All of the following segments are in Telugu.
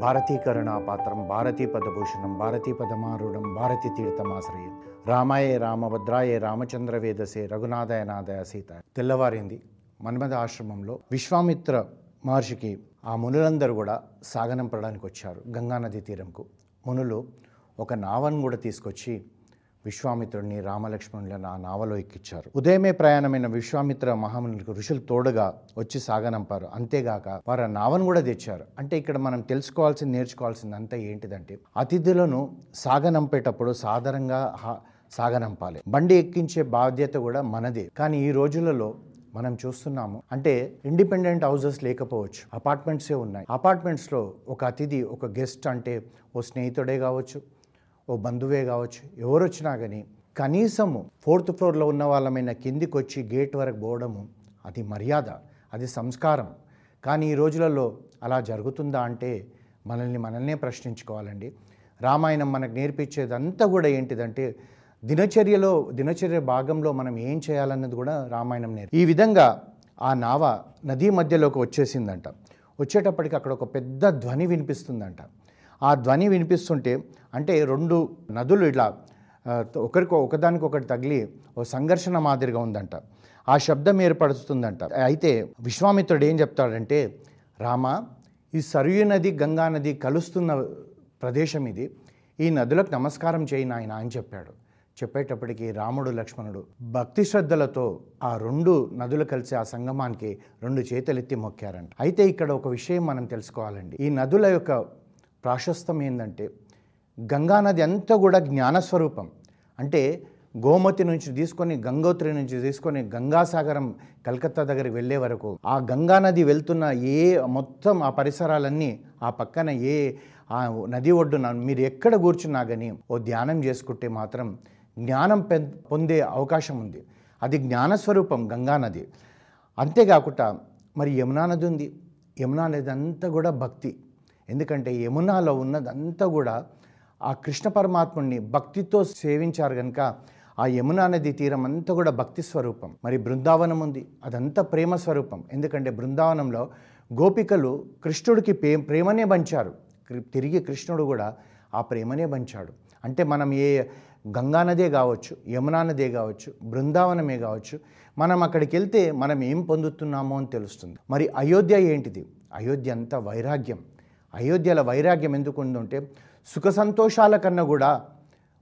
భారతీకరుణా పాత్రం భారతీ పదభూషణం భారతీ పదమారుఢం భారతీ తీర్థమాశ్రయం. రామాయే రామభద్రాయే రామచంద్ర వేదసే రఘునాథయ నాదయ సీత. తెల్లవారింది మన్మథ ఆశ్రమంలో విశ్వామిత్ర మహర్షికి ఆ మునులందరూ కూడా సాగనంపడానికి వచ్చారు గంగానది తీరంకు. మునులు ఒక నావను కూడా తీసుకొచ్చి విశ్వామిత్రుడిని రామలక్ష్మణులను ఆ నావలో ఎక్కించారు. ఉదయమే ప్రయాణమైన విశ్వామిత్ర మహామునులకు ఋషులు తోడుగా వచ్చి సాగనంపారు. అంతేగాక వారు ఆ నావను కూడా తెచ్చారు. అంటే ఇక్కడ మనం తెలుసుకోవాల్సింది నేర్చుకోవాల్సింది అంతా ఏంటిదంటే అతిథులను సాగనంపేటప్పుడు సాధారణంగా సాగనంపాలి. బండి ఎక్కించే బాధ్యత కూడా మనదే. కానీ ఈ రోజులలో మనం చూస్తున్నాము అంటే ఇండిపెండెంట్ హౌసెస్ లేకపోవచ్చు. అపార్ట్మెంట్సే ఉన్నాయి. అపార్ట్మెంట్స్లో ఒక అతిథి ఒక గెస్ట్ అంటే ఓ స్నేహితుడే కావచ్చు ఓ బంధువే కావచ్చు ఎవరు వచ్చినా కానీ కనీసము ఫోర్త్ ఫ్లోర్లో ఉన్న వాళ్ళమైన కిందికి వచ్చి గేట్ వరకు పోవడము అది మర్యాద అది సంస్కారం. కానీ ఈ రోజులలో అలా జరుగుతుందా అంటే మనల్ని మనల్నే ప్రశ్నించుకోవాలండి. రామాయణం మనకు నేర్పించేదంతా కూడా ఏంటిదంటే దినచర్యలో దినచర్య భాగంలో మనం ఏం చేయాలన్నది కూడా రామాయణం నేర్పి ఈ విధంగా ఆ నావ నదీ మధ్యలోకి వచ్చేసిందంట. వచ్చేటప్పటికి అక్కడ ఒక పెద్ద ధ్వని వినిపిస్తుందంట. ఆ ధ్వని వినిపిస్తుంటే అంటే రెండు నదులు ఇట్లా ఒకరికో ఒకరికి తగిలి ఓ సంఘర్షణ మాదిరిగా ఉందంట. ఆ శబ్దం ఏర్పడుతుందంట అయితే విశ్వామిత్రుడు ఏం చెప్తాడంటే రామ ఈ సరియు నది గంగా నది కలుస్తున్న ప్రదేశం ఇది. ఈ నదులకు నమస్కారం చేయి నాయన అని చెప్పాడు. చెప్పేటప్పటికి రాముడు లక్ష్మణుడు భక్తి శ్రద్ధలతో ఆ రెండు నదులు కలిసి ఆ సంగమానికి రెండు చేతులెత్తి మొక్కారంట. అయితే ఇక్కడ ఒక విషయం మనం తెలుసుకోవాలండి. ఈ నదుల యొక్క ప్రాశస్తం ఏంటంటే గంగా నది అంతా కూడా జ్ఞానస్వరూపం. అంటే గోమతి నుంచి తీసుకొని గంగోత్రి నుంచి తీసుకొని గంగాసాగరం కలకత్తా దగ్గరికి వెళ్ళే వరకు ఆ గంగా నది వెళ్తున్న ఏ మొత్తం ఆ పరిసరాలన్నీ ఆ పక్కన ఏ ఆ నది ఒడ్డున మీరు ఎక్కడ కూర్చున్నా కానీ ఓ ధ్యానం చేసుకుంటే మాత్రం జ్ఞానం పె పొందే అవకాశం ఉంది. అది జ్ఞానస్వరూపం గంగా నది. అంతేకాకుండా మరి యమునా నది ఉంది. యమునా నది అంతా కూడా భక్తి. ఎందుకంటే యమునాలో ఉన్నదంతా కూడా ఆ కృష్ణ పరమాత్ముడిని భక్తితో సేవించారు కనుక ఆ యమునా నది తీరం అంతా కూడా భక్తి స్వరూపం. మరి బృందావనం ఉంది. అదంతా ప్రేమ స్వరూపం. ఎందుకంటే బృందావనంలో గోపికలు కృష్ణుడికి ప్రే ప్రేమనే పంచారు తిరిగి కృష్ణుడు కూడా ఆ ప్రేమనే పంచాడు అంటే మనం ఏ గంగా నదే కావచ్చు యమునా నదే కావచ్చు బృందావనమే కావచ్చు మనం అక్కడికి వెళ్తే మనం ఏం పొందుతున్నామో అని తెలుస్తుంది. మరి అయోధ్య ఏంటిది? అయోధ్య అంతా వైరాగ్యం. అయోధ్యల వైరాగ్యం ఎందుకు ఉందంటే సుఖ సంతోషాల కన్నా కూడా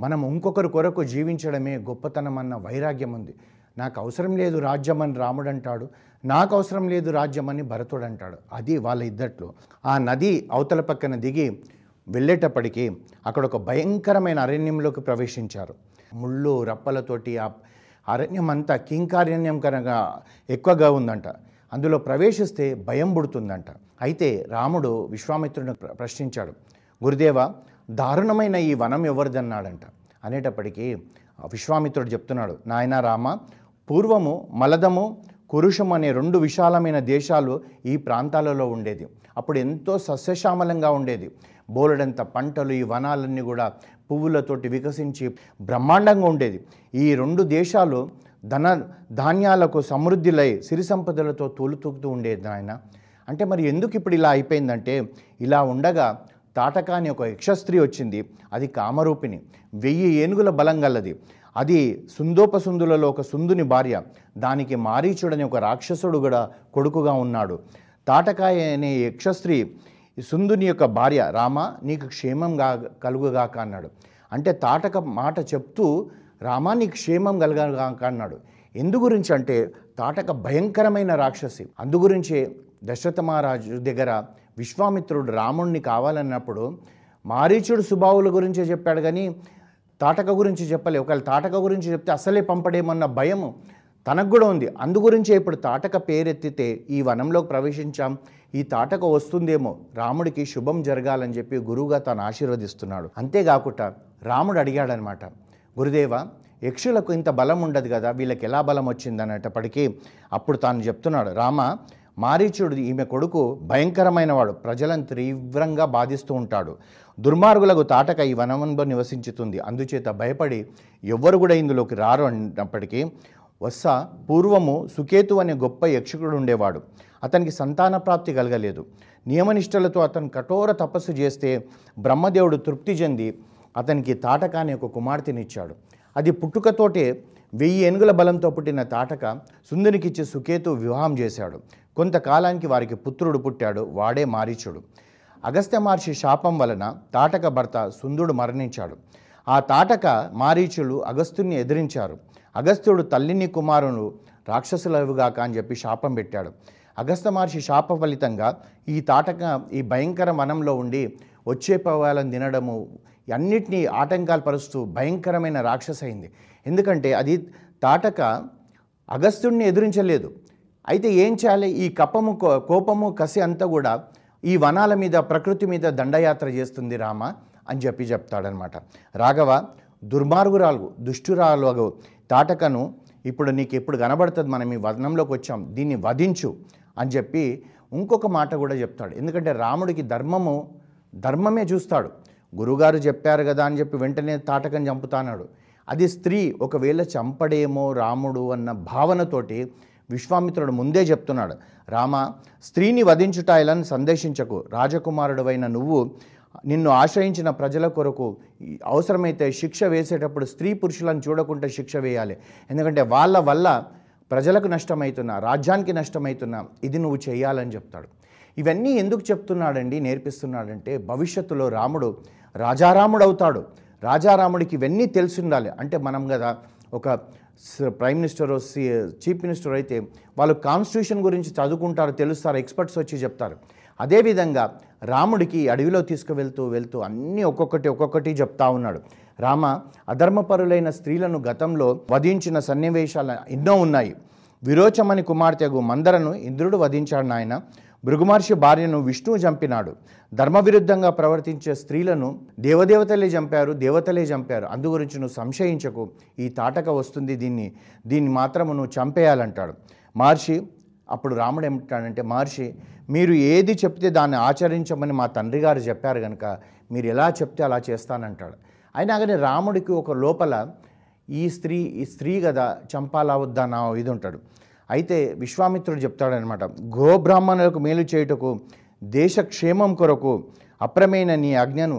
మనం ఇంకొకరి కొరకు జీవించడమే గొప్పతనం అన్న వైరాగ్యం ఉంది. నాకు అవసరం లేదు రాజ్యం అని రాముడు అంటాడు నాకు అవసరం లేదు రాజ్యం అని భరతుడు అంటాడు. అది వాళ్ళ ఇద్దట్లో. ఆ నది అవతల పక్కన దిగి వెళ్ళేటప్పటికీ అక్కడ ఒక భయంకరమైన అరణ్యంలోకి ప్రవేశించారు. ముళ్ళు రప్పలతోటి ఆ అరణ్యం అంతా కింకారణ్యం కనుక ఎక్కువగా ఉందంట. అందులో ప్రవేశిస్తే భయం పుడుతుందంట. అయితే రాముడు విశ్వామిత్రుని ప్ర- ప్రశ్నించాడు. గురుదేవ దారుణమైన ఈ వనం ఎవరిదన్నాడంట. అనేటప్పటికీ విశ్వామిత్రుడు చెప్తున్నాడు నాయన రామ పూర్వము మలదము కురుషం అనే రెండు విశాలమైన దేశాలు ఈ ప్రాంతాలలో ఉండేది. అప్పుడు ఎంతో సస్యశ్యామలంగా ఉండేది. బోలెడంత పంటలు ఈ వనాలన్నీ కూడా పువ్వులతోటి వికసించి బ్రహ్మాండంగా ఉండేది. ఈ రెండు దేశాలు ధన ధాన్యాలకు సమృద్ధిలై సిరి సంపదలతో తోలుతూగుతూ ఉండేది ఆయన అంటే మరి ఎందుకు ఇప్పుడు ఇలా అయిపోయిందంటే ఇలా ఉండగా తాటకాని ఒక యక్షస్త్రీ వచ్చింది. అది కామరూపిణి. వెయ్యి ఏనుగుల బలం గలది. అది సుందోపసుందులలో ఒక సుందుని భార్య. దానికి మారీచుడని ఒక రాక్షసుడు కూడా కొడుకుగా ఉన్నాడు. తాటకాయ అనే యక్షస్త్రీ సుందుని యొక్క భార్య రామ నీకు క్షేమంగా కలుగుగాక అన్నాడు. అంటే తాటక మాట చెప్తూ రామా నీకు క్షేమం కలగగాక అన్నాడు ఎందు గురించి అంటే తాటక భయంకరమైన రాక్షసి. అందు గురించే దశరథ మహారాజు దగ్గర విశ్వామిత్రుడు రాముణ్ణి కావాలన్నప్పుడు మారీచుడు సుబావుల గురించే చెప్పాడు కానీ తాటక గురించి చెప్పలే. ఒకవేళ తాటక గురించి చెప్తే అసలే పంపడేమన్న భయము తనకు కూడా ఉంది. అందుగురించే ఇప్పుడు తాటక పేరెత్తితే ఈ వనంలోకి ప్రవేశించాం. ఈ తాటక వస్తుందేమో రాముడికి శుభం జరగాలని చెప్పి గురువుగా తాను ఆశీర్వదిస్తున్నాడు. అంతేకాకుండా రాముడు అడిగాడనమాట గురుదేవ యక్షులకు ఇంత బలం ఉండదు కదా వీళ్ళకి ఎలా బలం వచ్చింది అనేటప్పటికీ అప్పుడు తాను చెప్తున్నాడు రామ మారీచుడు ఈమె కొడుకు భయంకరమైన వాడు ప్రజలను తీవ్రంగా బాధిస్తూ ఉంటాడు. దుర్మార్గులకు తాటక ఈ వనంలో నివసించుతుంది. అందుచేత భయపడి ఎవ్వరు కూడా ఇందులోకి రారు అన్నప్పటికీ వత్స పూర్వము సుకేతు అనే గొప్ప యక్షకుడు ఉండేవాడు. అతనికి సంతాన ప్రాప్తి కలగలేదు. నియమనిష్టలతో అతను కఠోర తపస్సు చేస్తే బ్రహ్మదేవుడు తృప్తి చెంది అతనికి తాటక అనే ఒక కుమార్తెనిచ్చాడు. అది పుట్టుకతోటే వెయ్యి ఏనుగుల బలంతో పుట్టిన తాటక సుందరికిచ్చి సుకేతు వివాహం చేశాడు. కొంతకాలానికి వారికి పుత్రుడు పుట్టాడు. వాడే మారీచుడు. అగస్త్య మహర్షి శాపం వలన తాటక భర్త సుందుడు మరణించాడు. ఆ తాటక మారీచులు అగస్త్యుని ఎదిరించారు. అగస్త్యుడు తల్లిని కుమారులు రాక్షసులవుగాక అని చెప్పి శాపం పెట్టాడు. అగస్త మహర్షి శాప ఫలితంగా ఈ తాటక ఈ భయంకర వనంలో ఉండి వచ్చే పవాలను తినడము అన్నిటినీ ఆటంకాలు పరుస్తూ భయంకరమైన రాక్షస అయింది ఎందుకంటే అది తాటక అగస్త్యుడిని ఎదిరించలేదు. అయితే ఏం చేయాలి? ఈ కప్పము కో- కోపము కసి అంతా కూడా ఈ వనాల మీద ప్రకృతి మీద దండయాత్ర చేస్తుంది రామ అని చెప్పి చెప్తాడనమాట. రాఘవ దుర్మార్గురాలు దుష్టురాలు తాటకను ఇప్పుడు నీకు ఎప్పుడు కనబడుతుంది? మనం ఈ వదనంలోకి వచ్చాం దీన్ని వధించు అని చెప్పి ఇంకొక మాట కూడా చెప్తాడు. ఎందుకంటే రాముడికి ధర్మము ధర్మమే చూస్తాడు. గురుగారు చెప్పారు కదా అని చెప్పి వెంటనే తాటకని చంపుతాన్నాడు అది స్త్రీ ఒకవేళ చంపడేమో రాముడు అన్న భావనతోటి విశ్వామిత్రుడు ముందే చెప్తున్నాడు. రామ స్త్రీని వధించుట ఇలా సందేశించకు. రాజకుమారుడవైన నువ్వు నిన్ను ఆశ్రయించిన ప్రజల కొరకు అవసరమైతే శిక్ష వేసేటప్పుడు స్త్రీ పురుషులను చూడకుండా శిక్ష వేయాలి. ఎందుకంటే వాళ్ళ వల్ల ప్రజలకు నష్టమవుతున్నా రాజ్యానికి నష్టమవుతున్నా ఇది నువ్వు చేయాలని చెప్తాడు. ఇవన్నీ ఎందుకు చెప్తున్నాడండి నేర్పిస్తున్నాడంటే భవిష్యత్తులో రాముడు రాజారాముడు అవుతాడు రాజారాముడికి ఇవన్నీ తెలిసి ఉండాలి అంటే మనం కదా ఒక ప్రైమ్ మినిస్టర్ చీఫ్ మినిస్టర్ అయితే వాళ్ళు కాన్స్టిట్యూషన్ గురించి చదువుకుంటారు తెలుస్తారు ఎక్స్పర్ట్స్ వచ్చి చెప్తారు. అదేవిధంగా రాముడికి అడవిలో తీసుకువెళ్తూ వెళ్తూ అన్నీ ఒక్కొక్కటి ఒక్కొక్కటి చెప్తా ఉన్నాడు. రామ అధర్మపరులైన స్త్రీలను గతంలో వధించిన సన్నివేశాలు ఎన్నో ఉన్నాయి. విరోచమని కుమార్తెగు మందరను ఇంద్రుడు వధించాడు నాయన. భృగుమహర్షి భార్యను విష్ణువు చంపినాడు. ధర్మవిరుద్ధంగా ప్రవర్తించే స్త్రీలను దేవదేవతలే చంపారు దేవతలే చంపారు. అందు గురించి నువ్వు సంశయించకు. ఈ తాటక వస్తుంది దీన్ని దీన్ని మాత్రము నువ్వు చంపేయాలంటాడు. మహర్షి అప్పుడు రాముడు ఏమంటాడంటే మహర్షి మీరు ఏది చెప్తే దాన్ని ఆచరించమని మా తండ్రి గారు చెప్పారు కనుక మీరు ఎలా చెప్తే అలా చేస్తానంటాడు. అయినా కానీ రాముడికి ఒక లోపల ఈ స్త్రీ ఈ స్త్రీ కదా చంపాలా వద్దా నా ఇది ఉంటాడు. అయితే విశ్వామిత్రుడు చెప్తాడనమాట గోబ్రాహ్మణులకు మేలు చేయుటకు దేశ క్షేమం కొరకు అప్రమైన నీ ఆజ్ఞను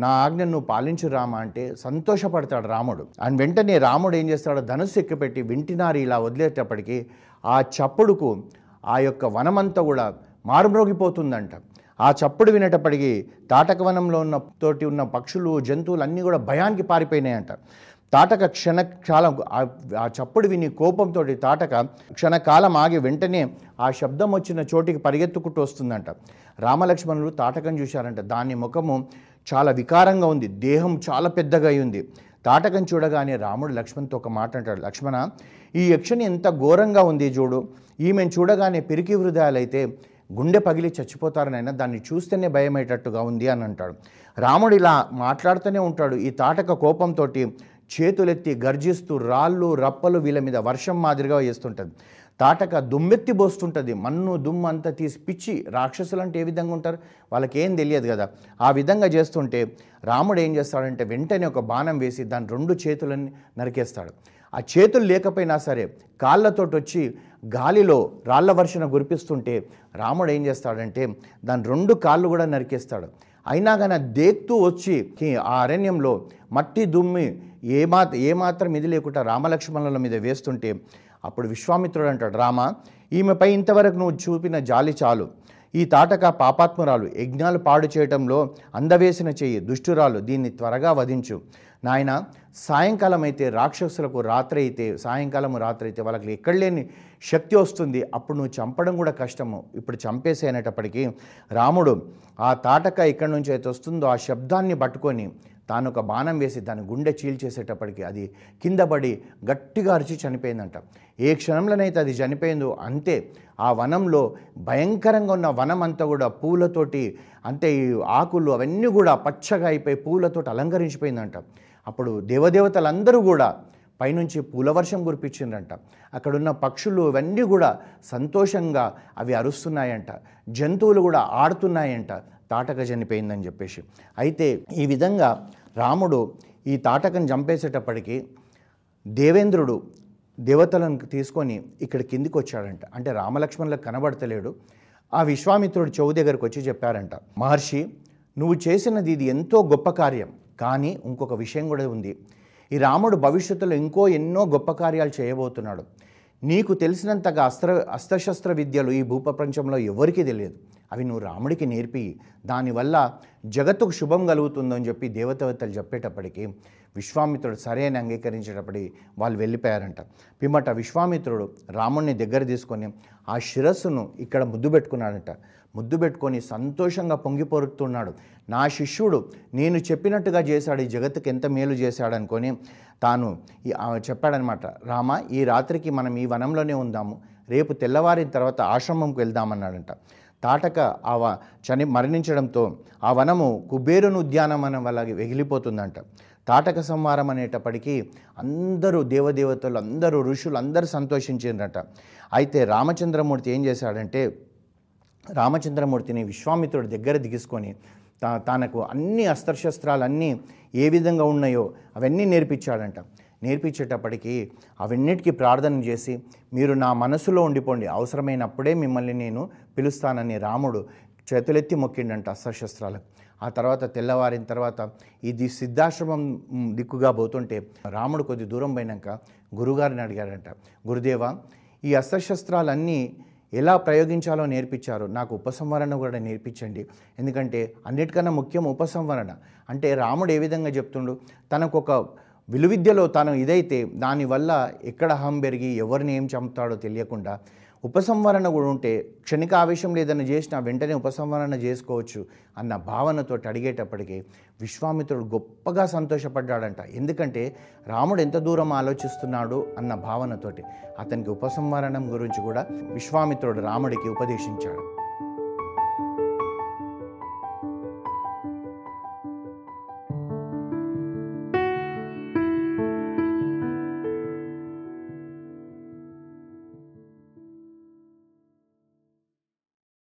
నా ఆజ్ఞను పాలించు రామ అంటే సంతోషపడతాడు రాముడు. అండ్ వెంటనే రాముడు ఏం చేస్తాడు ధనుస్సు ఎక్కిపెట్టి వింటినారి ఇలా వదిలేటప్పటికీ ఆ చప్పుడుకు ఆ యొక్క వనమంతా కూడా మారుమ్రోగిపోతుందంట. ఆ చప్పుడు వినేటప్పటికీ తాటకవనంలో ఉన్న తోటి ఉన్న పక్షులు జంతువులు అన్నీ కూడా భయానికి పారిపోయినాయంట. తాటక క్షణకాలం ఆ- ఆ చప్పుడు విని కోపంతో తాటక క్షణకాలం ఆగి వెంటనే ఆ శబ్దం వచ్చిన చోటికి పరిగెత్తుకుంటూ వస్తుందంట. రామలక్ష్మణులు తాటకం చూశారంట. దాని ముఖము చాలా వికారంగా ఉంది. దేహం చాలా పెద్దగా ఉంది. తాటకం చూడగానే రాముడు లక్ష్మణ్తో ఒక మాట అంటాడు. లక్ష్మణ ఈ యక్షని ఎంత ఘోరంగా ఉంది చూడు. ఈమెను చూడగానే పిరికి హృదయాలైతే గుండె పగిలి చచ్చిపోతారనైనా దాన్ని చూస్తేనే భయమయ్యేటట్టుగా ఉంది అని అంటాడు. రాముడు ఇలా మాట్లాడుతూనే ఉంటాడు. ఈ తాటక కోపంతో చేతులెత్తి గర్జిస్తూ రాళ్ళు రప్పలు వీళ్ళ మీద వర్షం మాదిరిగా వేస్తుంటుంది. తాటక దుమ్మెత్తి పోస్తుంటుంది మన్ను దుమ్ము అంతా తీసి పిచ్చి రాక్షసులు అంటే ఏ విధంగా ఉంటారు? వాళ్ళకి ఏం తెలియదు కదా. ఆ విధంగా చేస్తుంటే రాముడు ఏం చేస్తాడంటే వెంటనే ఒక బాణం వేసి దాని రెండు చేతులని నరికేస్తాడు. ఆ చేతులు లేకపోయినా సరే కాళ్ళతోటి వచ్చి గాలిలో రాళ్ళ వర్షణ గురిపిస్తుంటే రాముడు ఏం చేస్తాడంటే దాని రెండు కాళ్ళు కూడా నరికేస్తాడు. అయినా కానీ దేక్తూ వచ్చి ఆ అరణ్యంలో మట్టి దుమ్మి ఏమా ఏమాత్రం ఇది లేకుండా రామలక్ష్మణుల మీద వేస్తుంటే అప్పుడు విశ్వామిత్రుడు అంటాడు రామ ఈమెపై ఇంతవరకు నువ్వు చూపిన జాలి చాలు. ఈ తాటక పాపాత్మురాలు యజ్ఞాలు పాడు చేయటంలో అందవేసిన చెయ్యి దుష్టురాలు దీన్ని త్వరగా వధించు. నాయన సాయంకాలం అయితే రాక్షసులకు రాత్రి అయితే సాయంకాలం రాత్రి అయితే వాళ్ళకి ఎక్కడ లేని శక్తి వస్తుంది అప్పుడు నువ్వు చంపడం కూడా కష్టము. ఇప్పుడు చంపేసే అనేటప్పటికీ రాముడు ఆ తాటక ఎక్కడి నుంచి అయితే వస్తుందో ఆ శబ్దాన్ని పట్టుకొని తాను ఒక బాణం వేసి దాని గుండె చీల్చేసేటప్పటికి అది కింద పడి గట్టిగా అరిచి చనిపోయిందంట. ఏ క్షణంలోనైతే అది చనిపోయిందో అంతే ఆ వనంలో భయంకరంగా ఉన్న వనం అంతా కూడా పూలతోటి అంటే ఈ ఆకులు అవన్నీ కూడా పచ్చగా అయిపోయి పూలతోటి అలంకరించిపోయిందంట. అప్పుడు దేవదేవతలందరూ కూడా పైనుంచి పూలవర్షం కురిపించిందంట అక్కడున్న పక్షులు ఇవన్నీ కూడా సంతోషంగా అవి అరుస్తున్నాయంట. జంతువులు కూడా ఆడుతున్నాయంట. తాటక చనిపోయిందని చెప్పేసి. అయితే ఈ విధంగా రాముడు ఈ తాటకను చంపేసేటప్పటికి దేవేంద్రుడు దేవతలను తీసుకొని ఇక్కడ కిందికి వచ్చాడంట అంటే రామలక్ష్మణులకు కనబడతలేడు. ఆ విశ్వామిత్రుడు చెవు దగ్గరకు వచ్చి చెప్పారంట. మహర్షి నువ్వు చేసినది ఇది ఎంతో గొప్ప కార్యం. కానీ ఇంకొక విషయం కూడా ఉంది. ఈ రాముడు భవిష్యత్తులో ఇంకో ఎన్నో గొప్ప కార్యాలు చేయబోతున్నాడు. నీకు తెలిసినంతగా అస్త్ర అస్త్రశస్త్ర విద్యలు ఈ భూప్రపంచంలో ఎవరికీ తెలియదు. అవి నువ్వు రాముడికి నేర్పి దానివల్ల జగత్తుకు శుభం కలుగుతుందని చెప్పి దేవతవేత్తలు చెప్పేటప్పటికి విశ్వామిత్రుడు సరే అని వాళ్ళు వెళ్ళిపోయారంట. పిమ్మట విశ్వామిత్రుడు రాముడిని దగ్గర తీసుకొని ఆ శిరస్సును ఇక్కడ ముద్దు పెట్టుకున్నాడంట. ముద్దు పెట్టుకొని సంతోషంగా పొంగిపోరుతున్నాడు నా శిష్యుడు నేను చెప్పినట్టుగా చేశాడు ఈ జగత్తుకు ఎంత మేలు చేశాడనుకొని తాను ఈ- చెప్పాడనమాట రామ ఈ రాత్రికి మనం ఈ వనంలోనే ఉందాము. రేపు తెల్లవారిన తర్వాత ఆశ్రమంకి వెళ్దామన్నాడంట. తాటక ఆ వ చని మరణించడంతో ఆ వనము కుబేరుని ఉద్యానవనం వల్ల వెగిలిపోతుందంట. తాటక సంహారం అనేటప్పటికీ అందరూ దేవదేవతలు అందరూ ఋషులు అందరూ సంతోషించిండ్రట. అయితే రామచంద్రమూర్తి ఏం చేశాడంటే రామచంద్రమూర్తిని విశ్వామిత్రుడి దగ్గర దిగుసుకొని తా తనకు అన్ని అస్త్రశస్త్రాలన్నీ ఏ విధంగా ఉన్నాయో అవన్నీ నేర్పించాడంట. నేర్పించేటప్పటికీ అవన్నిటికీ ప్రార్థన చేసి మీరు నా మనసులో ఉండిపోండి. అవసరమైనప్పుడే మిమ్మల్ని నేను పిలుస్తానని రాముడు చేతులెత్తి మొక్కిండంట అస్త్రశస్త్రాలకు. ఆ తర్వాత తెల్లవారిన తర్వాత ఇది సిద్ధాశ్రమం దిక్కుగా పోతుంటే రాముడు కొద్ది దూరం పోయినాక గురుగారిని అడిగాడంట. గురుదేవ ఈ అస్త్రశస్త్రాలన్నీ ఎలా ప్రయోగించాలో నేర్పించారు? నాకు ఉపసంహరణ కూడా నేర్పించండి. ఎందుకంటే అన్నిటికన్నా ముఖ్యం ఉపసంహరణ అంటే రాముడు ఏ విధంగా చెప్తుండు? తనకొక విలువిద్యలో తాను ఇదైతే దానివల్ల ఎక్కడ అహం పెరిగి ఎవరిని ఏం చంపుతాడో తెలియకుండా ఉపసంహరణ కూడా ఉంటే క్షణిక ఆవేశం లేదని చేసినా వెంటనే ఉపసంహరణ చేసుకోవచ్చు అన్న భావనతో అడిగేటప్పటికీ విశ్వామిత్రుడు గొప్పగా సంతోషపడ్డాడంట. ఎందుకంటే రాముడు ఎంత దూరం ఆలోచిస్తున్నాడు అన్న భావనతోటి అతనికి ఉపసంహరణం గురించి కూడా విశ్వామిత్రుడు రాముడికి ఉపదేశించాడు.